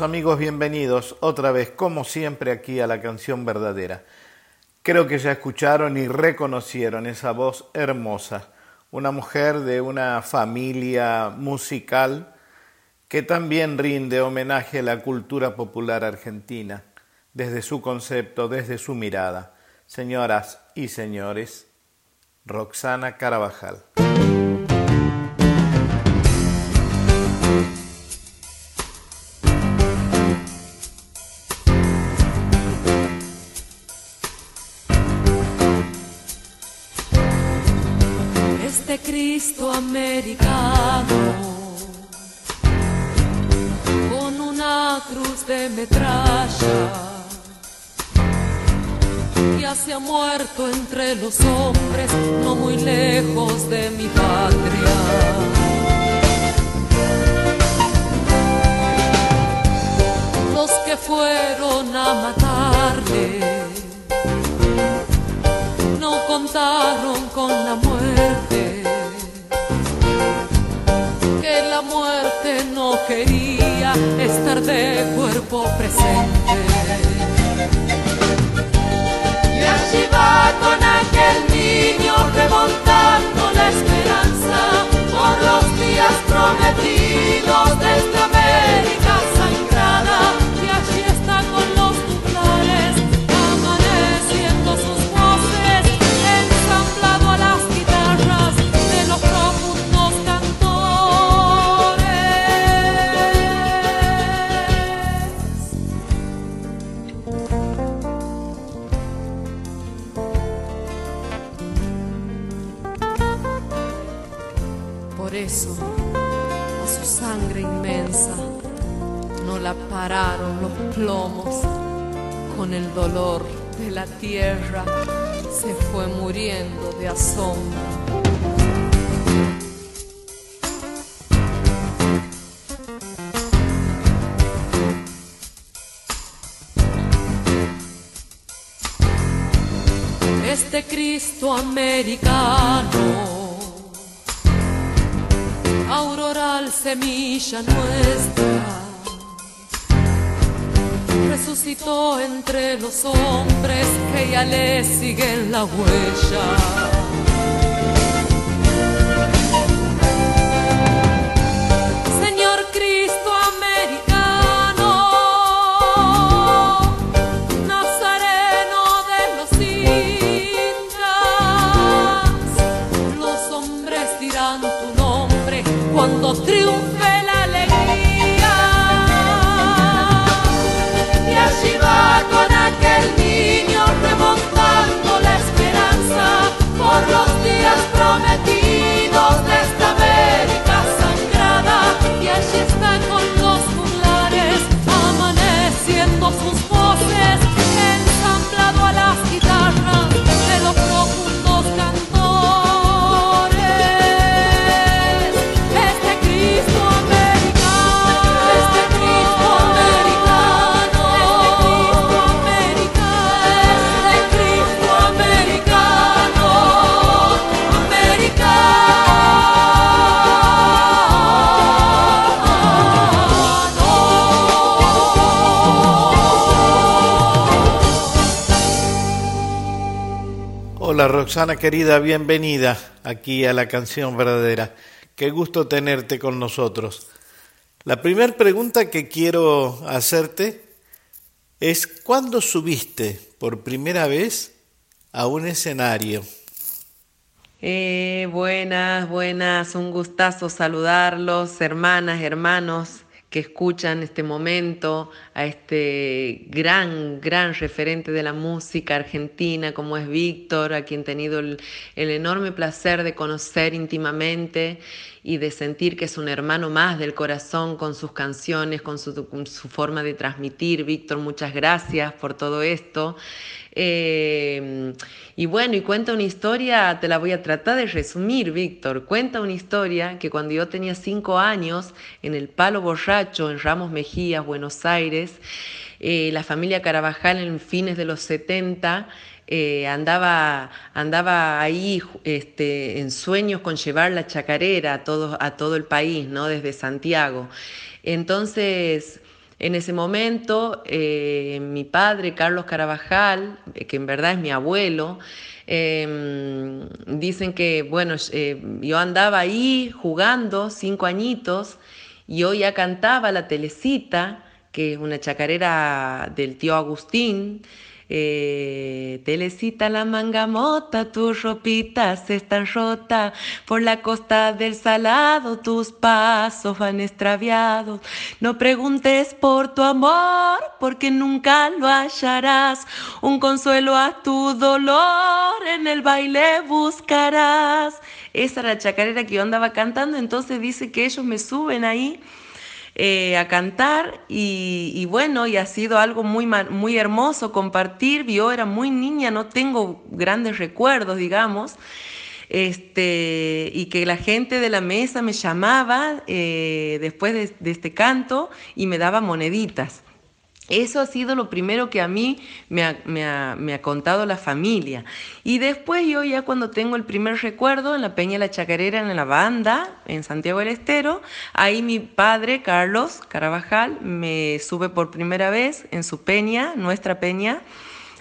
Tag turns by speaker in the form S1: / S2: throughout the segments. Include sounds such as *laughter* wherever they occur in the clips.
S1: Amigos, bienvenidos otra vez, como siempre, aquí a la canción verdadera. Creo que ya escucharon y reconocieron esa voz hermosa, una mujer de una familia musical que también rinde homenaje a la cultura popular argentina, desde su concepto, desde su mirada. Señoras y señores, Roxana Carabajal.
S2: Metralla ya se ha muerto entre los hombres no muy lejos de mi patria. Los que fueron a matarle no contaron con la muerte muerte no quería estar de cuerpo presente. Y allí va con aquel niño remontando la esperanza por los días prometidos de América a su sangre inmensa. No la pararon los plomos con el dolor de la tierra. Se fue muriendo de asombro. Este Cristo americano semilla nuestra, resucitó entre los hombres que ya le siguen la huella.
S1: Roxana querida, bienvenida aquí a la canción verdadera. Qué gusto tenerte con nosotros. La primera pregunta que quiero hacerte es, ¿cuándo subiste por primera vez a un escenario?
S3: Eh, buenas, buenas, un gustazo saludarlos, hermanas, hermanos que escuchan este momento, a este gran, gran referente de la música argentina como es Víctor, a quien he tenido el, enorme placer de conocer íntimamente y de sentir que es un hermano más del corazón con sus canciones, con su, su forma de transmitir. Víctor, muchas gracias por todo esto. Eh, y bueno, y cuenta una historia, te la voy a tratar de resumir, Víctor. Cuenta una historia que cuando yo tenía cinco años, en el Palo Borracho, en Ramos Mejías, Buenos Aires, eh, la familia Carabajal en fines de los 70 eh, andaba, andaba ahí este, en sueños con llevar la chacarera a todo, a todo el país, ¿no? desde Santiago. Entonces, en ese momento, eh, mi padre, Carlos Carabajal, eh, que en verdad es mi abuelo, em, dicen que, bueno, yo andaba ahí jugando cinco añitos y yo ya cantaba la telecita, que es una chacarera del tío Agustín, eh, telecita la mangamota, tus ropitas están rotas, por la costa del salado tus pasos van extraviados. No preguntes por tu amor, porque nunca lo hallarás. Un consuelo a tu dolor, en el baile buscarás. Esa era la chacarera que yo andaba cantando, entonces dice que ellos me suben ahí eh, a cantar y, bueno, y ha sido algo muy, muy hermoso compartir. Yo era muy niña, no tengo grandes recuerdos, digamos. Este, y que la gente de la mesa me llamaba eh, después de, este canto y me daba moneditas. Eso ha sido lo primero que a mí me ha, contado la familia. Y después yo ya cuando tengo el primer recuerdo en la Peña La Chacarera, en la banda, en Santiago del Estero, ahí mi padre, Carlos Carabajal, me sube por primera vez en su peña, nuestra peña,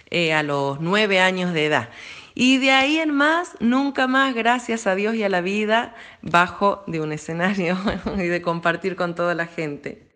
S3: eh, a los nueve años de edad. Y de ahí en más, nunca más, gracias a Dios y a la vida, bajo de un escenario *laughs* y de compartir con toda la gente.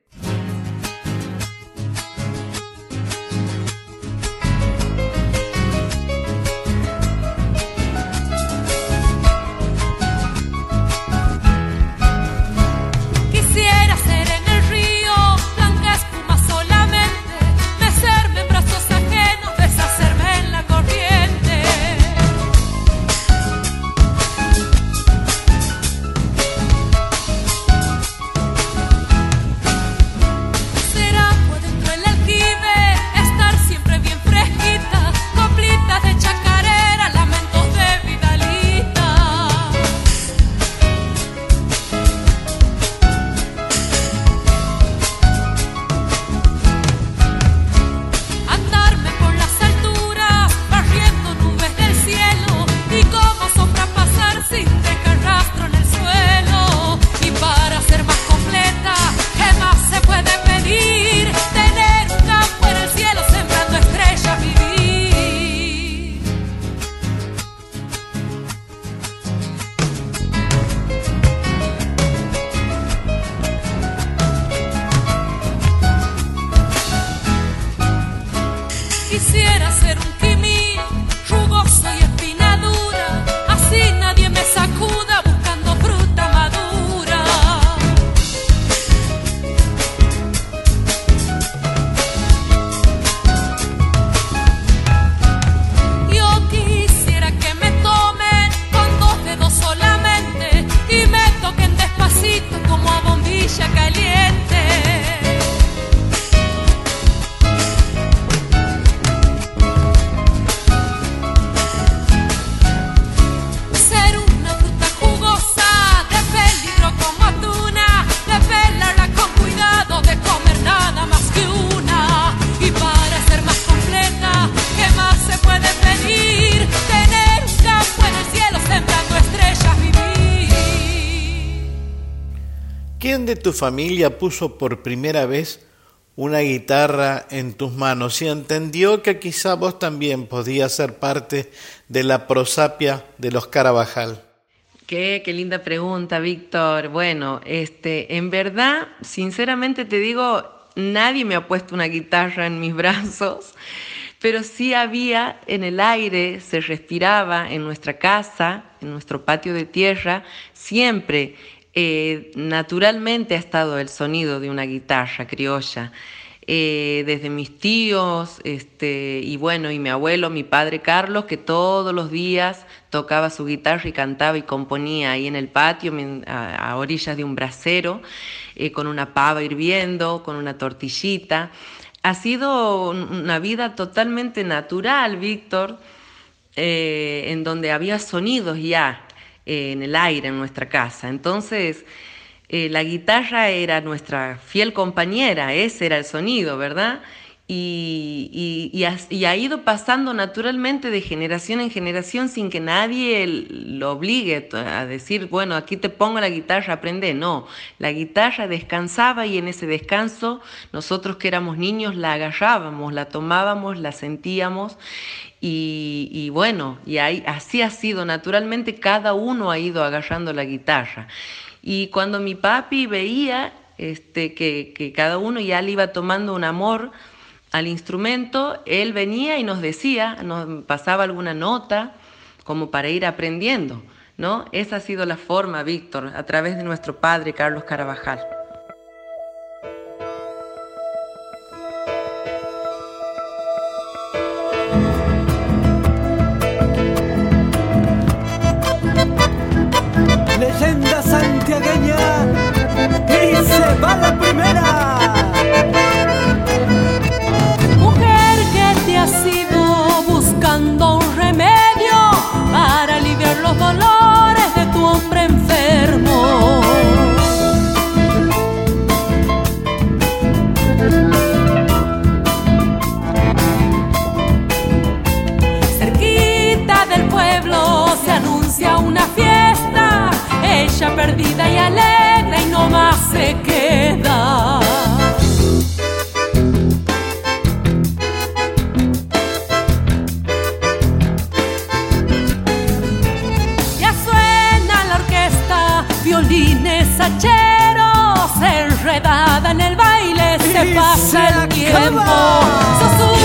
S1: Tu familia puso por primera vez una guitarra en tus manos y entendió que quizá vos también podías ser parte de la prosapia de los Carabajal?
S3: Qué, qué linda pregunta, Víctor. Bueno, este, en verdad, sinceramente te digo, nadie me ha puesto una guitarra en mis *laughs* brazos, pero sí había en el aire, se respiraba en nuestra casa, en nuestro patio de tierra, siempre eh, naturalmente ha estado el sonido de una guitarra criolla. Eh, desde mis tíos, este, y bueno, y mi abuelo, mi padre Carlos, que todos los días tocaba su guitarra y cantaba y componía ahí en el patio, a, orillas de un brasero, eh, con una pava hirviendo, con una tortillita. Ha sido una vida totalmente natural, Víctor, en donde había sonidos ya, en el aire en nuestra casa. Entonces, eh, la guitarra era nuestra fiel compañera, ese era el sonido, ¿verdad? Y, y, ha, ido pasando naturalmente de generación en generación sin que nadie lo obligue a decir, bueno, aquí te pongo la guitarra, aprende. No, la guitarra descansaba y en ese descanso nosotros que éramos niños la agarrábamos, la tomábamos, la sentíamos y, bueno, y ahí, así ha sido, naturalmente cada uno ha ido agarrando la guitarra. Y cuando mi papi veía este, que, que cada uno ya le iba tomando un amor al instrumento, él venía y nos decía, nos pasaba alguna nota como para ir aprendiendo. ¿no? Esa ha sido la forma, Víctor, a través de nuestro padre Carlos Carabajal.
S2: Perdida y alegre y no más se queda. Ya suena la orquesta, violines hacheros, enredada en el baile se pasa el tiempo.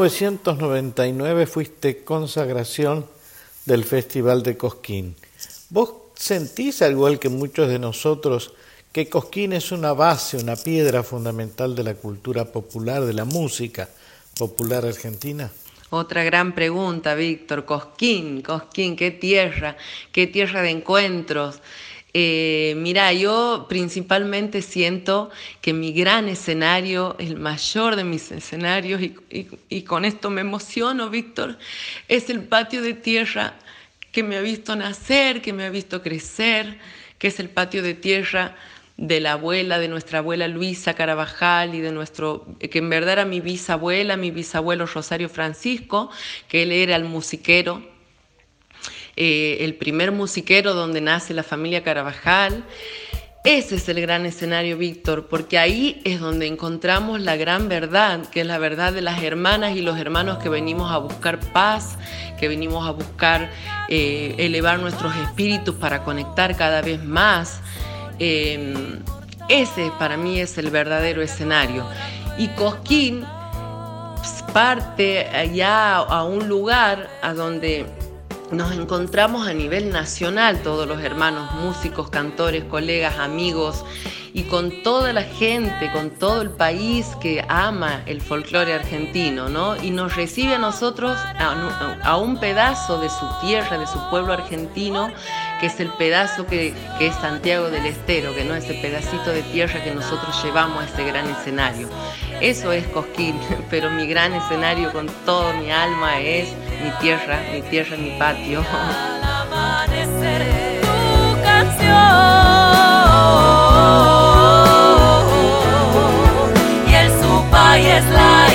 S1: 1999 fuiste consagración del Festival de Cosquín. ¿Vos sentís, al igual que muchos de nosotros, que Cosquín es una base, una piedra fundamental de la cultura popular, de la música popular argentina?
S3: Otra gran pregunta, Víctor. Cosquín, Cosquín, qué tierra, qué tierra de encuentros. Eh, mira, yo principalmente siento que mi gran escenario, el mayor de mis escenarios, y, y- y con esto me emociono, Víctor, es el patio de tierra que me ha visto nacer, que me ha visto crecer, que es el patio de tierra de la abuela, de nuestra abuela Luisa Carabajal y de nuestro, que en verdad era mi bisabuela, mi bisabuelo Rosario Francisco, que él era el musiquero, eh, el primer musiquero donde nace la familia Carabajal. Ese es el gran escenario, Víctor, porque ahí es donde encontramos la gran verdad, que es la verdad de las hermanas y los hermanos que venimos a buscar paz, que venimos a buscar eh, elevar nuestros espíritus para conectar cada vez más. Em, ese para mí es el verdadero escenario. Y Cosquín parte allá a un lugar a donde nos encontramos a nivel nacional, todos los hermanos músicos, cantores, colegas, amigos, y con toda la gente, con todo el país que ama el folclore argentino, ¿no? Y nos recibe a nosotros a, un pedazo de su tierra, de su pueblo argentino, que es el pedazo que, que es Santiago del Estero, que no es el pedacito de tierra que nosotros llevamos a este gran escenario. Eso es Cosquín, *laughs* pero mi gran escenario con toda mi alma es mi tierra, mi tierra, mi patio. *laughs* tu canción.
S2: y es la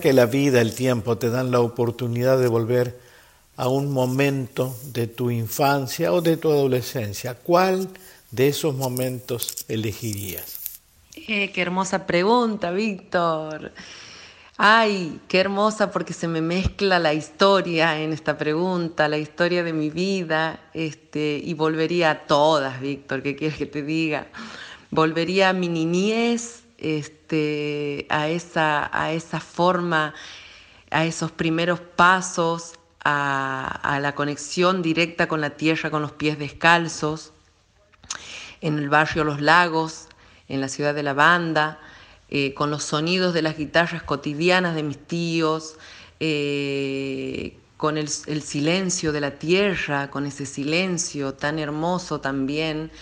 S1: que la vida, el tiempo te dan la oportunidad de volver a un momento de tu infancia o de tu adolescencia, ¿cuál de esos momentos elegirías?
S3: Eh, qué hermosa pregunta, Víctor. Ay, qué hermosa porque se me mezcla la historia en esta pregunta, la historia de mi vida, este, y volvería a todas, Víctor, ¿qué quieres que te diga? Volvería a mi niñez, este, a, esa, a esa forma, a esos primeros pasos, a, la conexión directa con la tierra, con los pies descalzos, en el barrio Los Lagos, en la ciudad de La Banda, eh, con los sonidos de las guitarras cotidianas de mis tíos, eh, con el, silencio de la tierra, con ese silencio tan hermoso también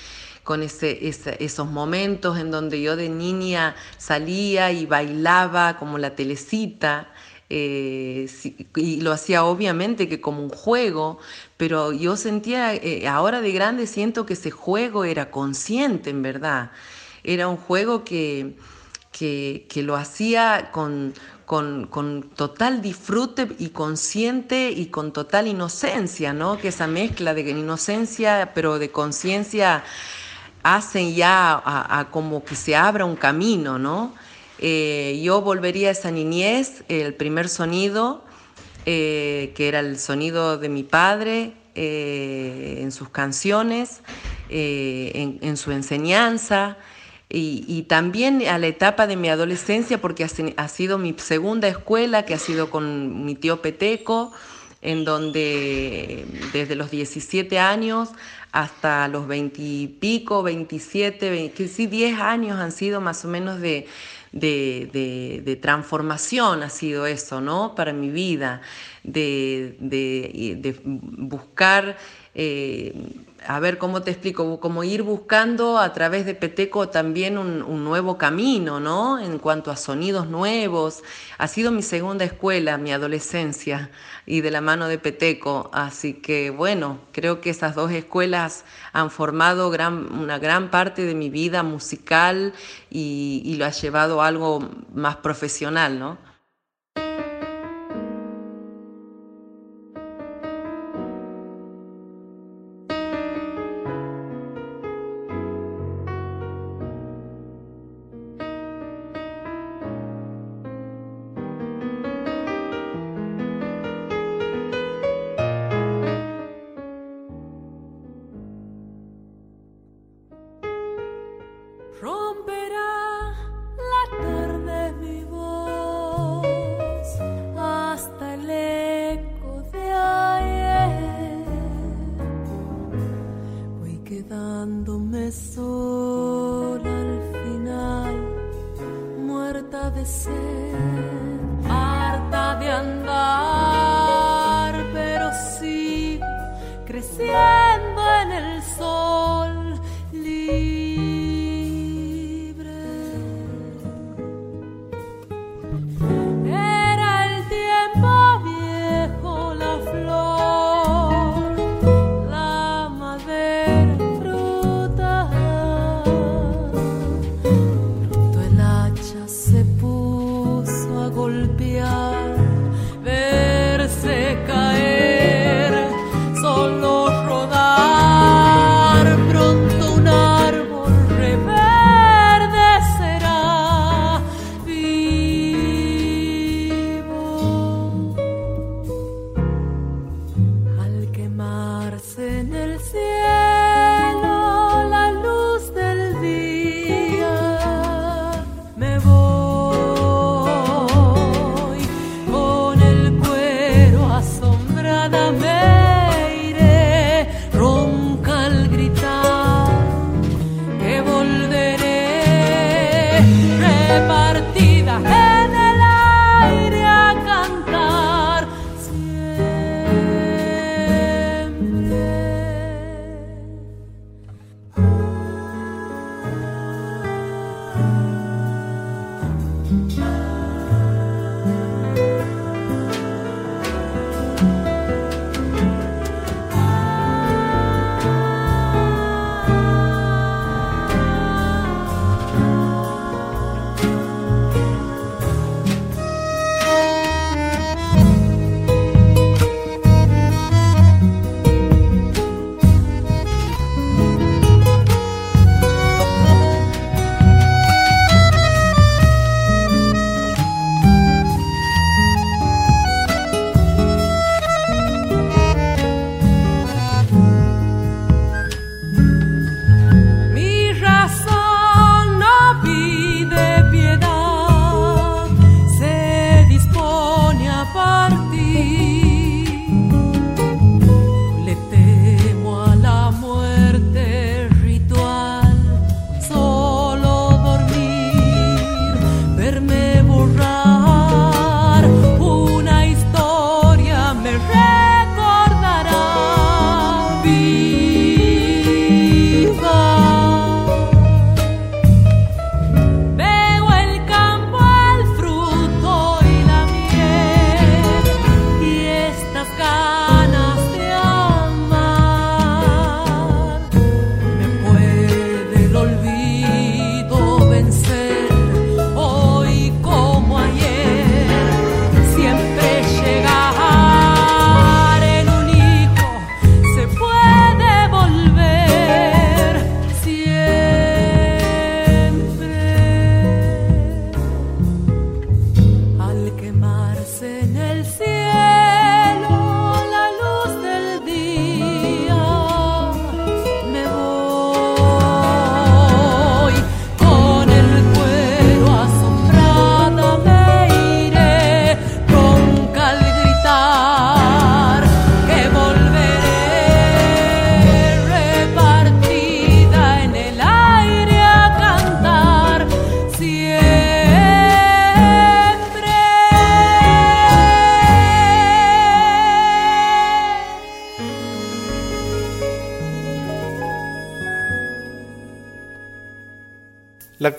S3: con esos momentos en donde yo de niña salía y bailaba como la telecita. Eh, y lo hacía obviamente que como un juego, pero yo sentía, eh, ahora de grande siento que ese juego era consciente en verdad, era un juego que, que, lo hacía con, con, con, total disfrute y consciente y con total inocencia, ¿no? Que esa mezcla de inocencia pero de conciencia hacen ya a, como que se abra un camino, ¿no? Eh, yo volvería a esa niñez, el primer sonido, eh, que era el sonido de mi padre eh, en sus canciones, en, su enseñanza,
S2: y, también a la etapa de mi adolescencia, porque ha, sido mi segunda escuela, que ha sido con mi tío Peteco, en donde desde los 17 años hasta los 20 y pico, 27, que sí, 10 años han sido más o menos de, de, transformación, ha sido eso, ¿no? Para mi vida, de, buscar... Eh, a ver cómo te explico, como ir buscando a través de Peteco también un, nuevo camino, ¿no? En cuanto a sonidos nuevos. Ha sido mi segunda escuela, mi adolescencia, y de la mano de Peteco. Así que bueno, creo que esas dos escuelas han formado una gran parte de mi vida musical y, y lo ha llevado a algo más profesional, ¿no?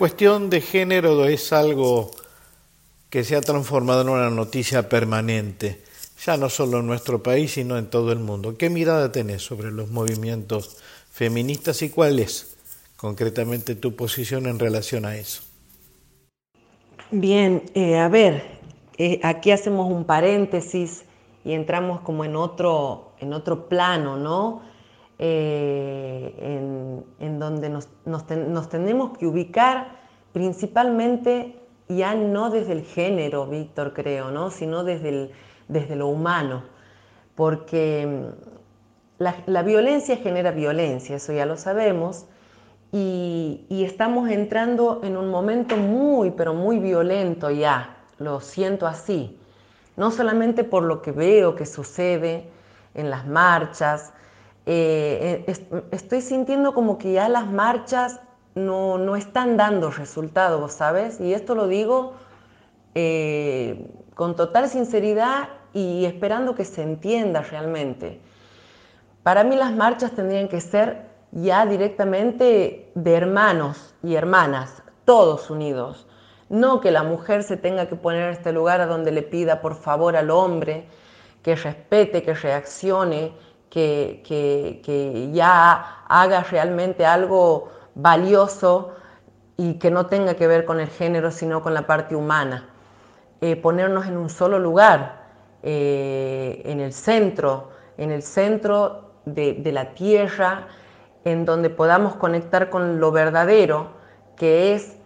S1: Cuestión de género es algo que se ha transformado en una noticia permanente, ya no solo en nuestro país, sino en todo el mundo. ¿Qué mirada tenés sobre los movimientos feministas y cuál es concretamente tu posición en relación a eso?
S3: Bien, eh, a ver, eh, aquí hacemos un paréntesis y entramos como en otro, en otro plano, ¿no? Eh, en, donde nos, tenemos que ubicar principalmente ya no desde el género, Víctor, creo, ¿no? sino desde, desde lo humano, porque mm, la, violencia genera violencia, eso ya lo sabemos, y, y estamos entrando en un momento muy, pero muy violento ya, lo siento así, no solamente por lo que veo que sucede en las marchas, eh, estoy sintiendo como que ya las marchas no, están dando resultados, ¿sabes? Y esto lo digo eh, con total sinceridad y esperando que se entienda realmente. Para mí las marchas tendrían que ser ya directamente de hermanos y hermanas, todos unidos. No que la mujer se tenga que poner en este lugar a donde le pida por favor al hombre que respete, que reaccione, que, ya haga realmente algo valioso y que no tenga que ver con el género, sino con la parte humana. Eh, ponernos en un solo lugar, eh, en el centro, en el centro de, de, la tierra, en donde podamos conectar con lo verdadero, que es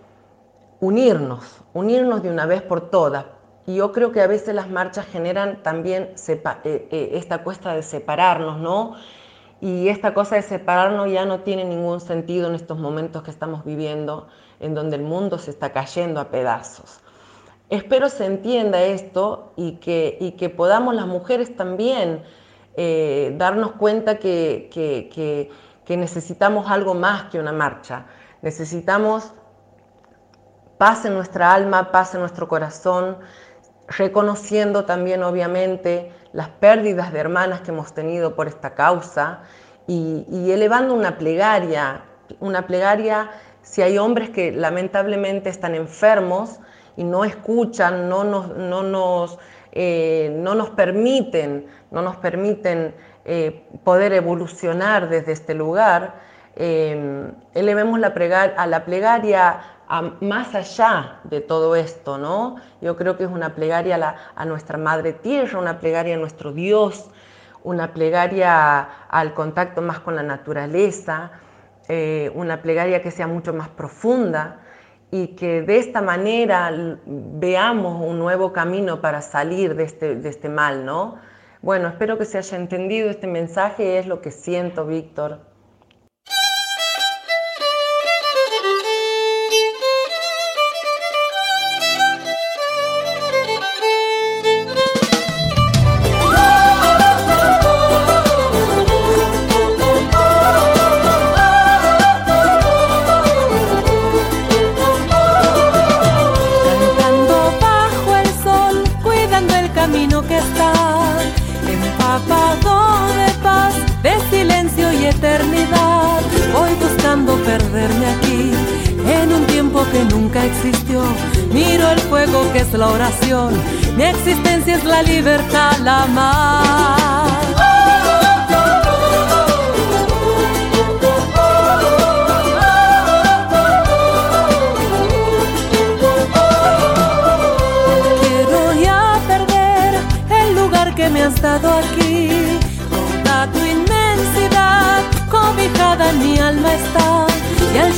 S3: unirnos, unirnos de una vez por todas, y yo creo que a veces las marchas generan también eh, eh, esta cuesta de separarnos, ¿no? Y esta cosa de separarnos ya no tiene ningún sentido en estos momentos que estamos viviendo, en donde el mundo se está cayendo a pedazos. Espero se entienda esto y que, y que podamos las mujeres también eh, darnos cuenta que, que, que necesitamos algo más que una marcha. Necesitamos paz en nuestra alma, paz en nuestro corazón, reconociendo también obviamente las pérdidas de hermanas que hemos tenido por esta causa y, elevando una plegaria, una plegaria si hay hombres que lamentablemente están enfermos y no escuchan, no nos, no nos, eh, no nos permiten, no nos permiten eh, poder evolucionar desde este lugar, eh, elevemos la a la plegaria más allá de todo esto, ¿no? Yo creo que es una plegaria a, nuestra Madre Tierra, una plegaria a nuestro Dios, una plegaria al contacto más con la naturaleza, eh, una plegaria que sea mucho más profunda y que de esta manera veamos un nuevo camino para salir de este, de este mal, ¿no? Bueno, espero que se haya entendido este mensaje, es lo que siento, Víctor.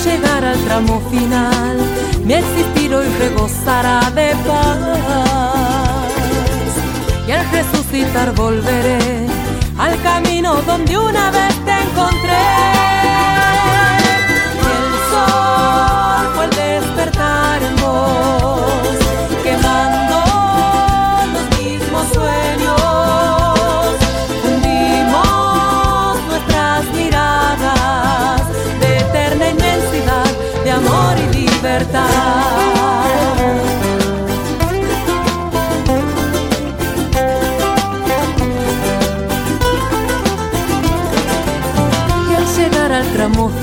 S2: Llegar al tramo final mi existir hoy regozará de paz. Y al resucitar volveré al camino donde una vez te encontré.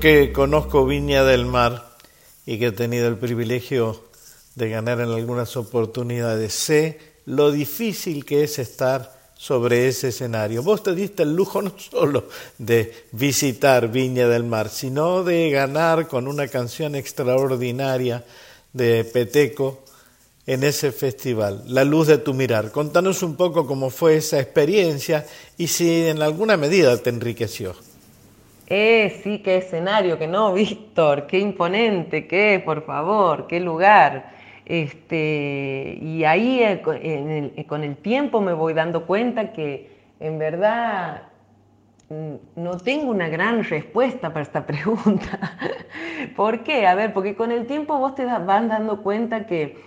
S1: que conozco Viña del Mar y que he tenido el privilegio de ganar en algunas oportunidades, sé lo difícil que es estar sobre ese escenario. Vos te diste el lujo no solo de visitar Viña del Mar, sino de ganar con una canción extraordinaria de Peteco en ese festival, La luz de tu mirar. Contanos un poco cómo fue esa experiencia y si en alguna medida te enriqueció.
S3: Eh, sí, qué escenario, que no, Víctor, qué imponente, qué, por favor, qué lugar. Este, y ahí eh, eh, con el tiempo me voy dando cuenta que en verdad mm, no tengo una gran respuesta para esta *laughs* pregunta. ¿Por qué? A ver, porque con el tiempo vos te vas dando cuenta que,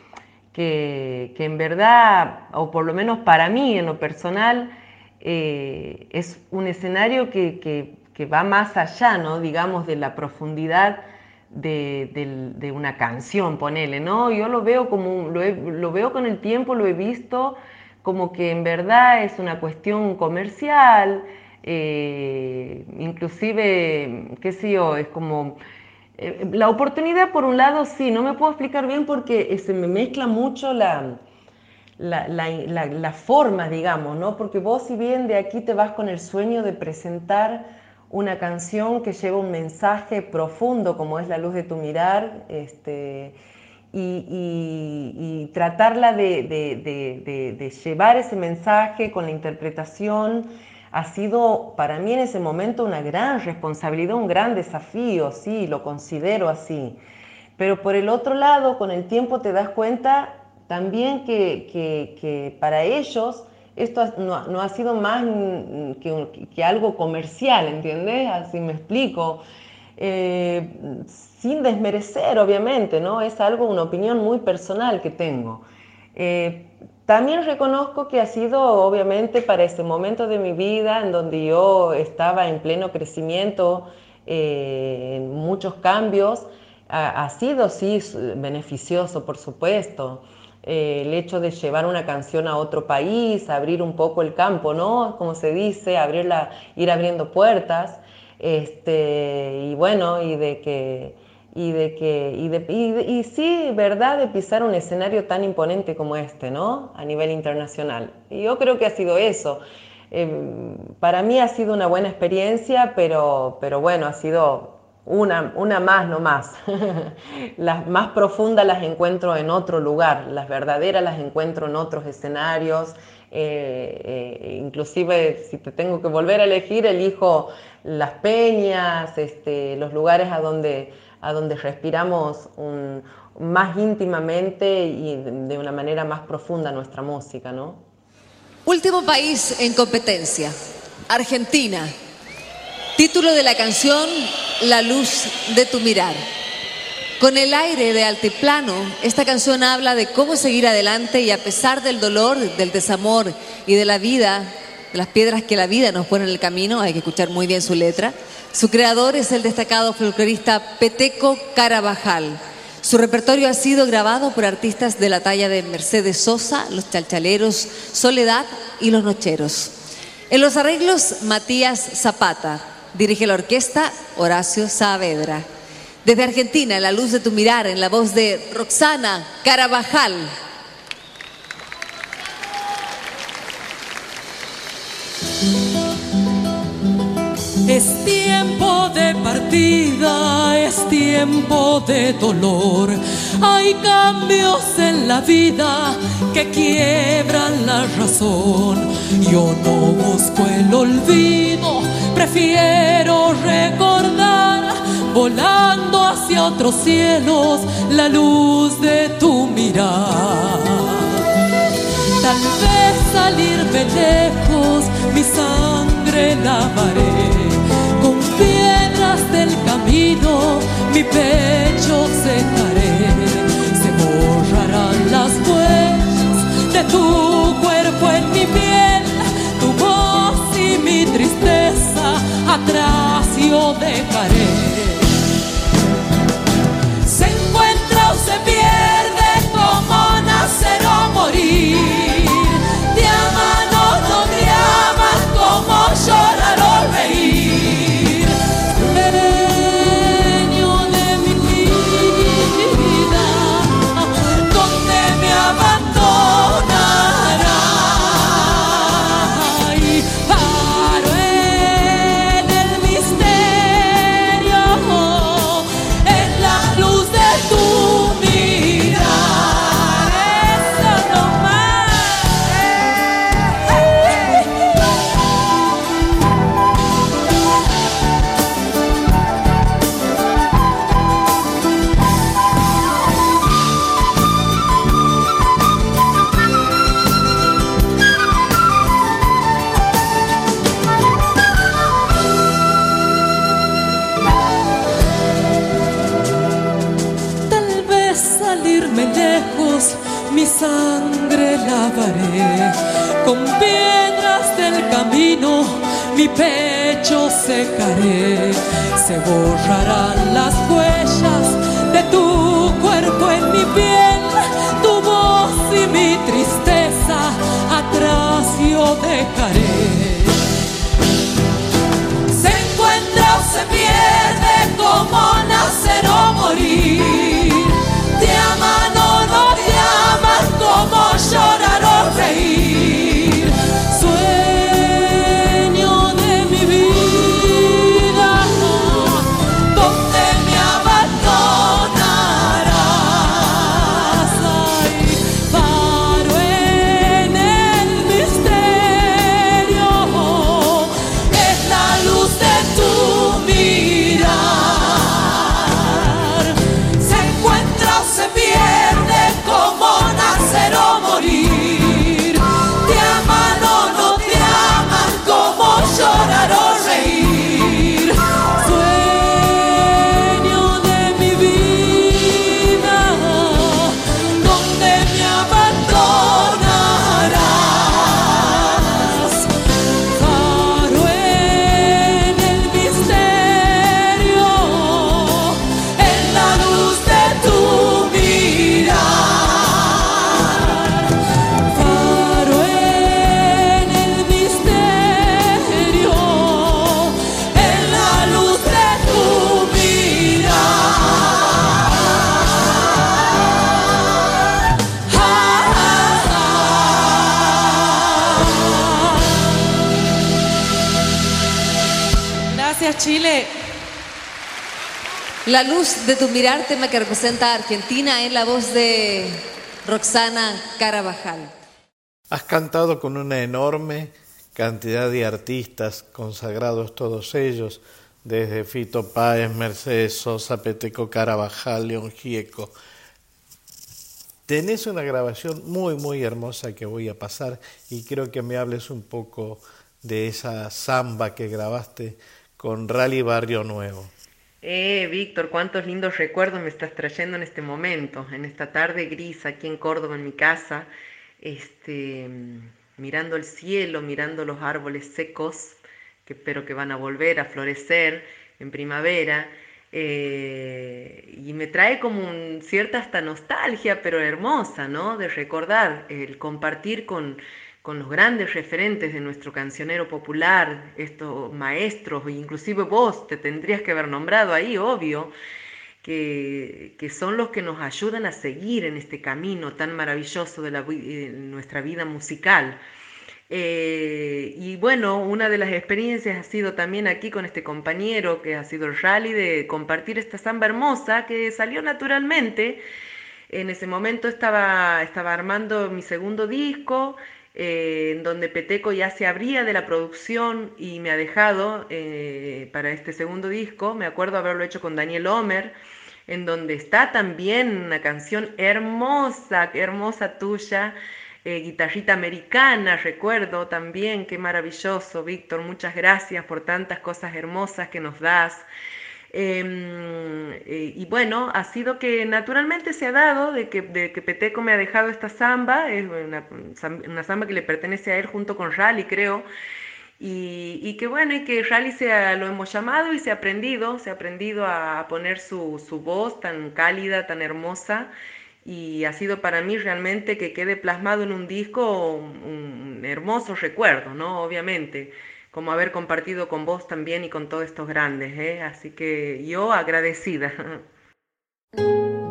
S3: que, en verdad, o por lo menos para mí en lo personal, es un escenario que que va más allá, ¿no? digamos, de la profundidad de, una canción, ponele, ¿no? Yo lo veo como, lo, veo con el tiempo, lo he visto como que en verdad es una cuestión comercial, eh, inclusive, qué sé yo, es como... Eh, la oportunidad, por un lado, sí, no me puedo explicar bien porque se me mezcla mucho la, la, la, forma, digamos, ¿no? Porque vos, si bien de aquí te vas con el sueño de presentar una canción que lleva un mensaje profundo como es la luz de tu mirar, este, y, tratarla de, llevar ese mensaje con la interpretación ha sido para mí en ese momento una gran responsabilidad, un gran desafío, sí, lo considero así. Pero por el otro lado, con el tiempo te das cuenta también que, que para ellos esto no, ha sido más que, algo comercial, ¿entiendes? Así me explico. Eh, sin desmerecer, obviamente, ¿no? Es algo, una opinión muy personal que tengo. Eh, también reconozco que ha sido, obviamente, para ese momento de mi vida en donde yo estaba en pleno crecimiento, eh, en muchos cambios, ha sido, sí, beneficioso, por supuesto. Eh, el hecho de llevar una canción a otro país, abrir un poco el campo, ¿no? Como se dice, abrirla, ir abriendo puertas, este, y bueno, y de que, y de que, y, de, y, sí, verdad, de pisar un escenario tan imponente como este, ¿no? A nivel internacional. Y yo creo que ha sido eso. Em, para mí ha sido una buena experiencia, pero, pero bueno, ha sido una, una más, no más. *laughs* las más profundas las encuentro en otro lugar, las verdaderas las encuentro en otros escenarios. Eh, eh, inclusive si te tengo que volver a elegir, elijo las peñas, este, los lugares a donde, a donde respiramos más íntimamente y de una manera más profunda nuestra música, ¿no?
S4: Último país en competencia, Argentina. Título de la canción, La luz de tu mirar. Con el aire de altiplano, esta canción habla de cómo seguir adelante y a pesar del dolor, del desamor y de la vida, de las piedras que la vida nos pone en el camino, hay que escuchar muy bien su letra. Su creador es el destacado folclorista Peteco Carabajal. Su repertorio ha sido grabado por artistas de la talla de Mercedes Sosa, Los Chalchaleros, Soledad y Los Nocheros. En los arreglos, Matías Zapata. Dirige la orquesta Horacio Saavedra. Desde Argentina, La luz de tu mirar, en la voz de Roxana Carabajal.
S2: Es tiempo de partida, es tiempo de dolor. Hay cambios en la vida que quiebran la razón. Yo no busco el olvido, prefiero recordar, volando hacia otros cielos, la luz de tu mirar. Tal vez salirme lejos, mi sangre lavaré del camino mi pecho secaré, se borrarán las huellas de tu cuerpo en mi piel, tu voz y mi tristeza atrás yo dejaré. Se encuentra o se pierde como nacer o morir, te aman o no te aman como llorar
S4: La luz de tu mirar, tema que representa a Argentina en la voz de Roxana Carabajal.
S1: Has cantado con una enorme cantidad de artistas consagrados todos ellos, desde Fito Páez, Mercedes Sosa, Peteco Carabajal, León Gieco. Tenés una grabación muy, muy hermosa que voy a pasar y creo que me hables un poco de esa samba que grabaste con Rally Barrio Nuevo.
S3: Eh, Víctor, cuántos lindos recuerdos me estás trayendo en este momento, en esta tarde gris aquí en Córdoba, en mi casa, este, mirando el cielo, mirando los árboles secos, que espero que van a volver a florecer en primavera, eh, y me trae como un, cierta hasta nostalgia, pero hermosa, ¿no? De recordar, el compartir con, con los grandes referentes de nuestro cancionero popular, estos maestros, inclusive vos te tendrías que haber nombrado ahí, obvio, que, son los que nos ayudan a seguir en este camino tan maravilloso de, la, nuestra vida musical. Eh, y bueno, una de las experiencias ha sido también aquí con este compañero que ha sido el rally de compartir esta samba hermosa que salió naturalmente. En ese momento estaba, estaba armando mi segundo disco, eh, en donde Peteco ya se abría de la producción y me ha dejado eh, para este segundo disco. Me acuerdo haberlo hecho con Daniel Homer, en donde está también una canción hermosa, hermosa tuya, eh, guitarrita americana, recuerdo también, qué maravilloso, Víctor, muchas gracias por tantas cosas hermosas que nos das. Em, eh, y bueno, ha sido que naturalmente se ha dado de que, Peteco me ha dejado esta samba, es una, samba que le pertenece a él junto con Rally, creo, y, que bueno, y que Rally se lo hemos llamado y se ha aprendido, se ha aprendido a poner su, su voz tan cálida, tan hermosa, y ha sido para mí realmente que quede plasmado en un disco un hermoso recuerdo, ¿no? Obviamente como haber compartido con vos también y con todos estos grandes. ¿eh? Así que yo agradecida. *laughs*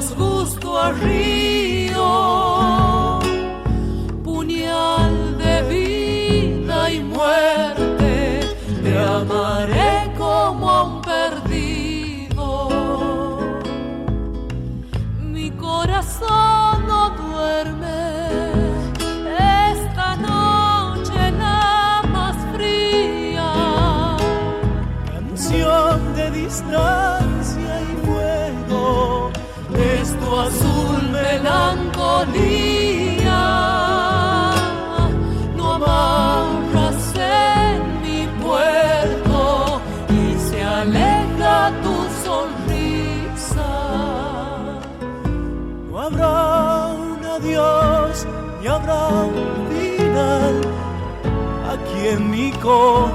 S2: sobre un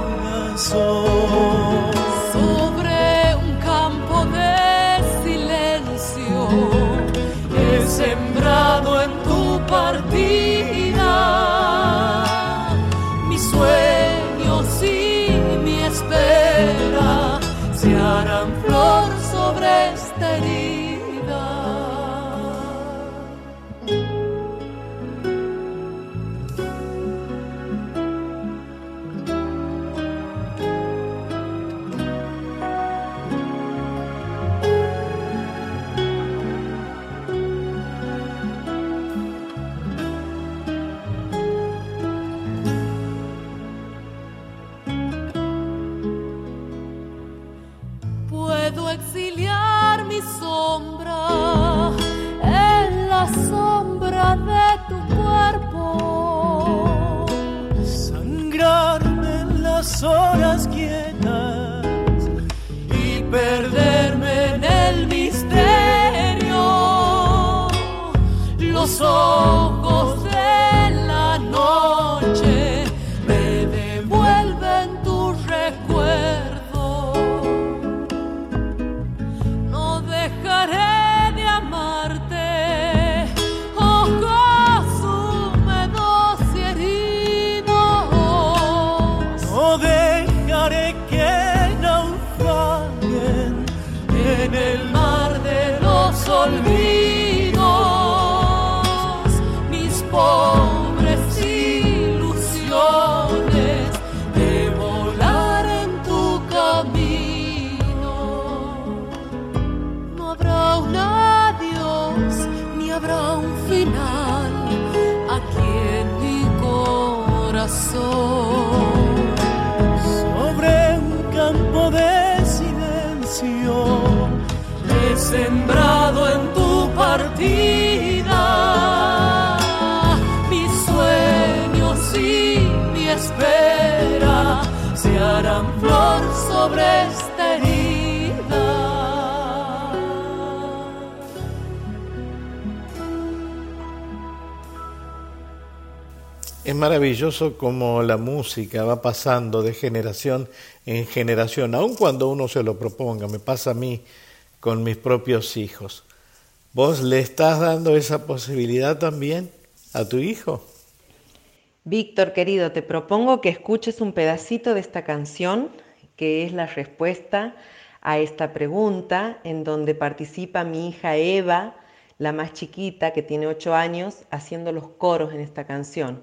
S1: maravilloso cómo la música va pasando de generación en generación, aun cuando uno se lo proponga. Me pasa a mí con mis propios hijos. ¿Vos le estás dando esa posibilidad también a tu hijo?
S2: Víctor, querido, te propongo que escuches un pedacito de esta canción, que es la respuesta a esta pregunta, en donde participa mi hija Eva, la más chiquita, que tiene ocho años, haciendo los coros en esta canción.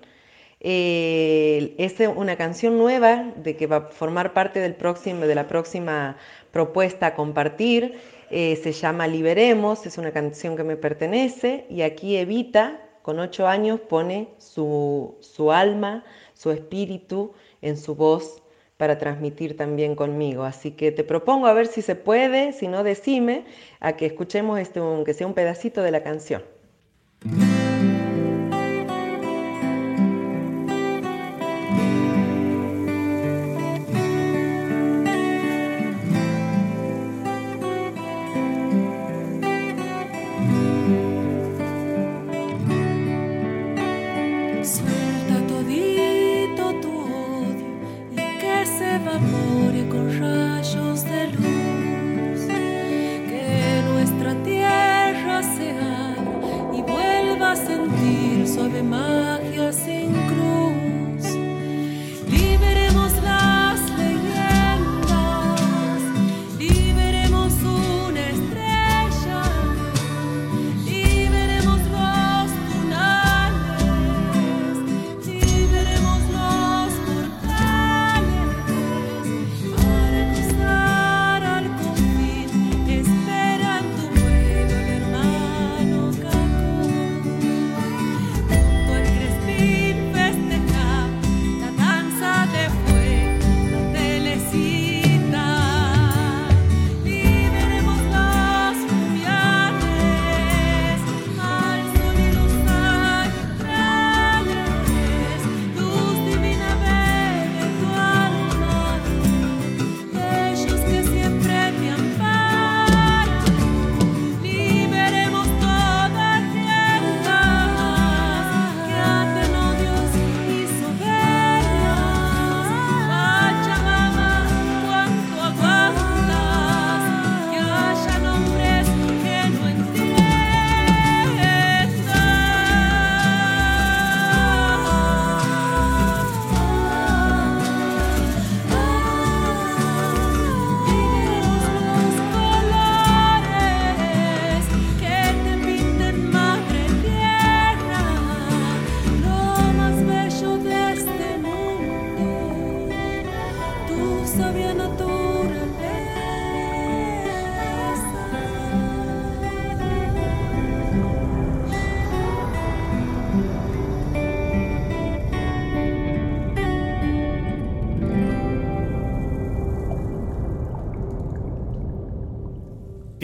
S2: Es una canción nueva de que va a formar parte del próximo, de la próxima propuesta a compartir eh, se llama Liberemos, es una canción que me pertenece y aquí Evita, con ocho años, pone su, su alma, su espíritu en su voz para transmitir también conmigo. Así que te propongo a ver si se puede, si no decime, a que escuchemos este, aunque sea un pedacito de la canción.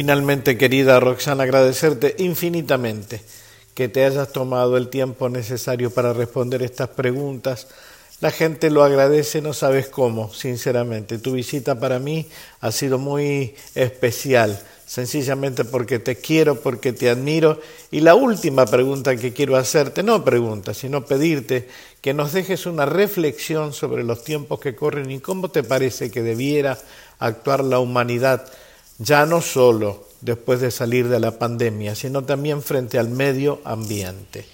S1: Finalmente, querida Roxana, agradecerte infinitamente que te hayas tomado el tiempo necesario para responder estas preguntas. La gente lo agradece, no sabes cómo, sinceramente. Tu visita para mí ha sido muy especial, sencillamente porque te quiero, porque te admiro. Y la última pregunta que quiero hacerte, no pregunta, sino pedirte que nos dejes una reflexión sobre los tiempos que corren y cómo te parece que debiera actuar la humanidad ya no solo después de salir de la pandemia, sino también frente al medio ambiente.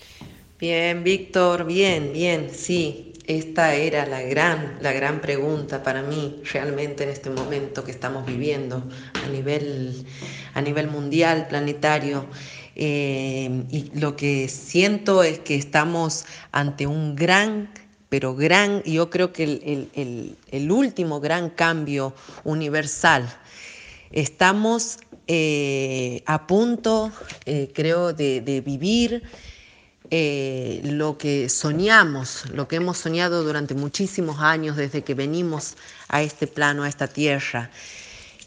S2: Bien, Víctor, bien, bien, sí. Esta era la gran, la gran pregunta para mí realmente en este momento que estamos viviendo a nivel, a nivel mundial, planetario. Eh, y lo que siento es que estamos ante un gran pero gran, yo creo que el, el, el último gran cambio universal Estamos eh, a punto, eh, creo, de, vivir eh, lo que soñamos, lo que hemos soñado durante muchísimos años desde que venimos a este plano, a esta tierra.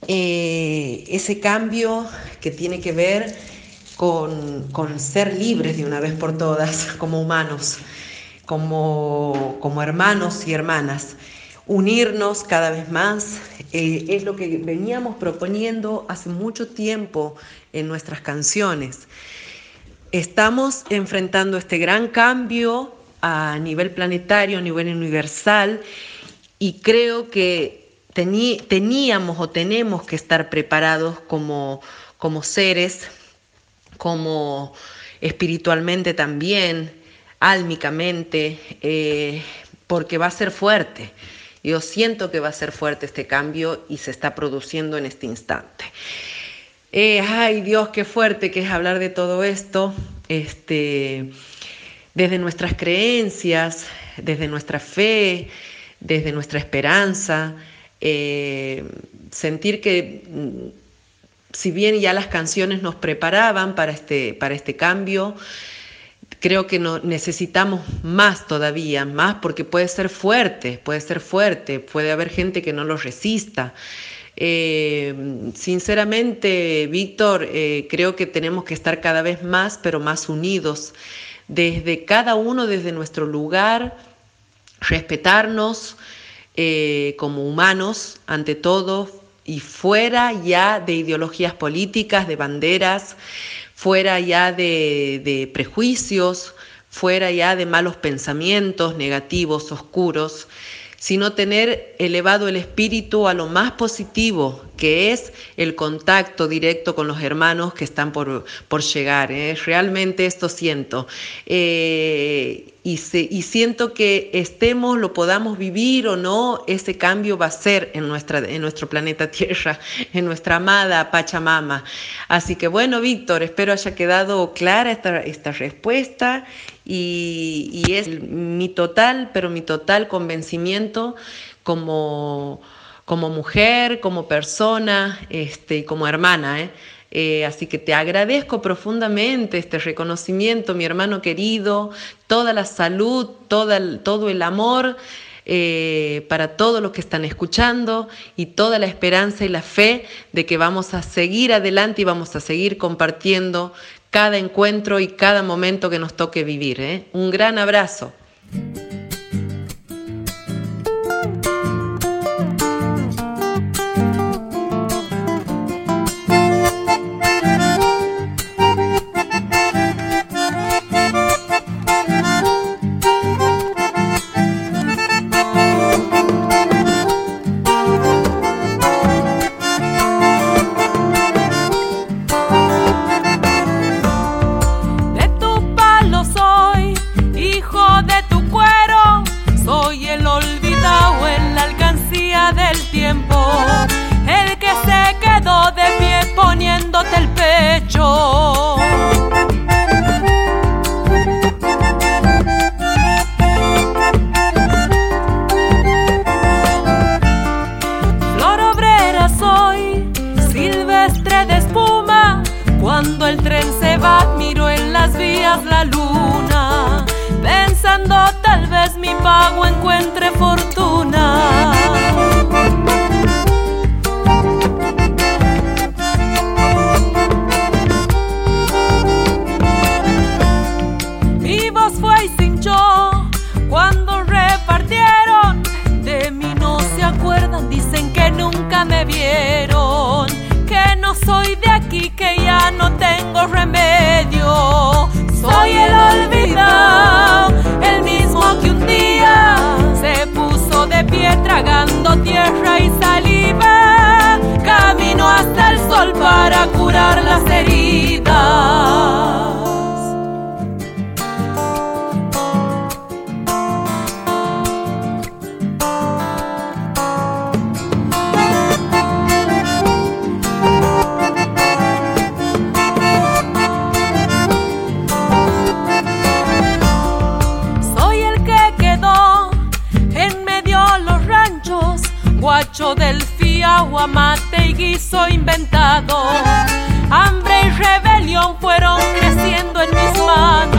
S3: ese cambio que tiene que ver con, con, ser libres de una vez por todas *laughs* como humanos, como, como hermanos y hermanas. Unirnos cada vez más eh, es lo que veníamos proponiendo hace mucho tiempo en nuestras canciones. Estamos enfrentando este gran cambio a nivel planetario, a nivel universal, y creo que teníamos o tenemos que estar preparados como, como seres, como espiritualmente también, álmicamente, eh, porque va a ser fuerte. Yo siento que va a ser fuerte este cambio y se está produciendo en este instante. Eh, ay Dios, qué fuerte que es hablar de todo esto, este, desde nuestras creencias, desde nuestra fe, desde nuestra esperanza, eh, sentir que mm, si bien ya las canciones nos preparaban para este, para este cambio, creo que no, necesitamos más todavía, más porque puede ser fuerte, puede ser fuerte, puede haber gente que no lo resista. Eh, sinceramente, Víctor, eh, creo que tenemos que estar cada vez más, pero más unidos, desde cada uno, desde nuestro lugar, respetarnos eh, como humanos, ante todo, y fuera ya de ideologías políticas, de banderas, fuera ya de, de prejuicios, fuera ya de malos pensamientos negativos, oscuros sino tener elevado el espíritu a lo más positivo, que es el contacto directo con los hermanos que están por, por llegar. ¿eh? Realmente esto siento. Eh, y, y, siento que estemos, lo podamos vivir o no, ese cambio va a ser en, nuestra, en nuestro planeta *laughs* Tierra, en nuestra amada Pachamama. Así que bueno, Víctor, espero haya quedado clara esta, esta respuesta y, es mi total, pero mi total convencimiento como, como mujer, como persona este, como hermana. ¿eh? Eh, así que te agradezco profundamente este reconocimiento, mi hermano querido, toda la salud, todo el amor. Eh, para todos los que están escuchando y toda la esperanza y la fe de que vamos a seguir adelante y vamos a seguir compartiendo cada encuentro y cada momento que nos toque vivir. ¿eh? Un gran abrazo. fueron creciendo en mis manos.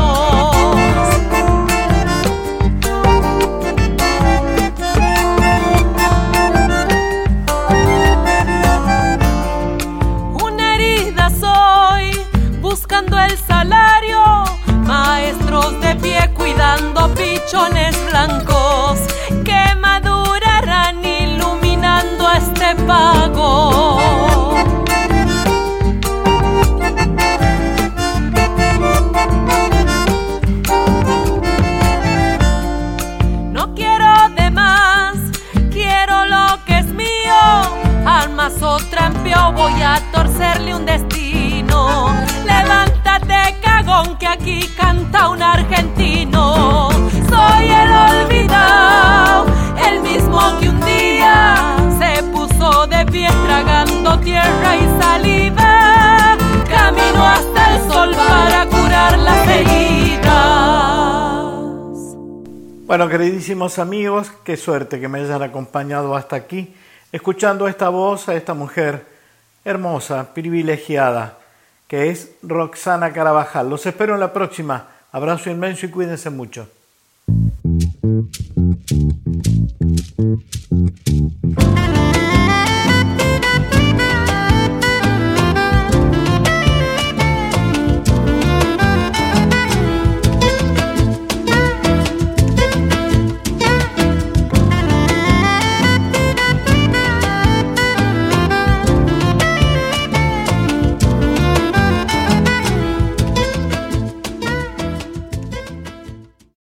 S2: Aquí canta un argentino. Soy el olvidado, el mismo que un día se puso de pie tragando tierra y saliva. Camino hasta el sol para curar las heridas.
S1: Bueno, queridísimos amigos, qué suerte que me hayan acompañado hasta aquí, escuchando esta voz a esta mujer hermosa, privilegiada, que es Roxana Carabajal. Los espero en la próxima. Abrazo inmenso y cuídense mucho.